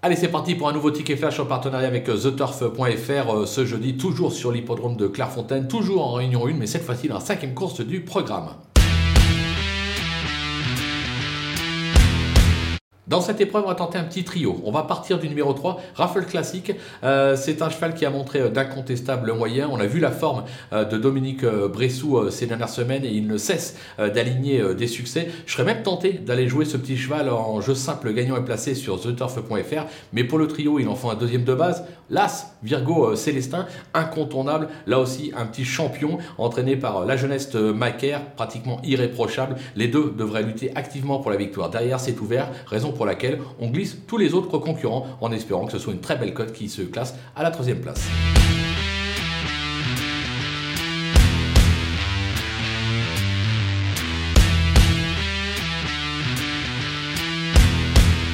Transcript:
Allez, c'est parti pour un nouveau ticket flash en partenariat avec euh, TheTurf.fr euh, ce jeudi, toujours sur l'hippodrome de Clairefontaine, toujours en réunion 1, mais cette fois-ci dans la cinquième course du programme. Dans cette épreuve, on va tenter un petit trio. On va partir du numéro 3, Raffle Classic. Euh, c'est un cheval qui a montré euh, d'incontestables moyens. On a vu la forme euh, de Dominique Bressou ces dernières semaines et il ne cesse d'aligner des succès. Je serais même tenté d'aller jouer ce petit cheval en jeu simple gagnant et placé sur theturf.fr. Mais pour le trio, il en faut un deuxième de base. L'As, Virgo Célestin, incontournable. Là aussi, un petit champion entraîné par la jeunesse Macaire, pratiquement irréprochable. Les deux devraient lutter activement pour la victoire. Derrière, c'est ouvert. Raison pour laquelle on glisse tous les autres concurrents en espérant que ce soit une très belle cote qui se classe à la troisième place.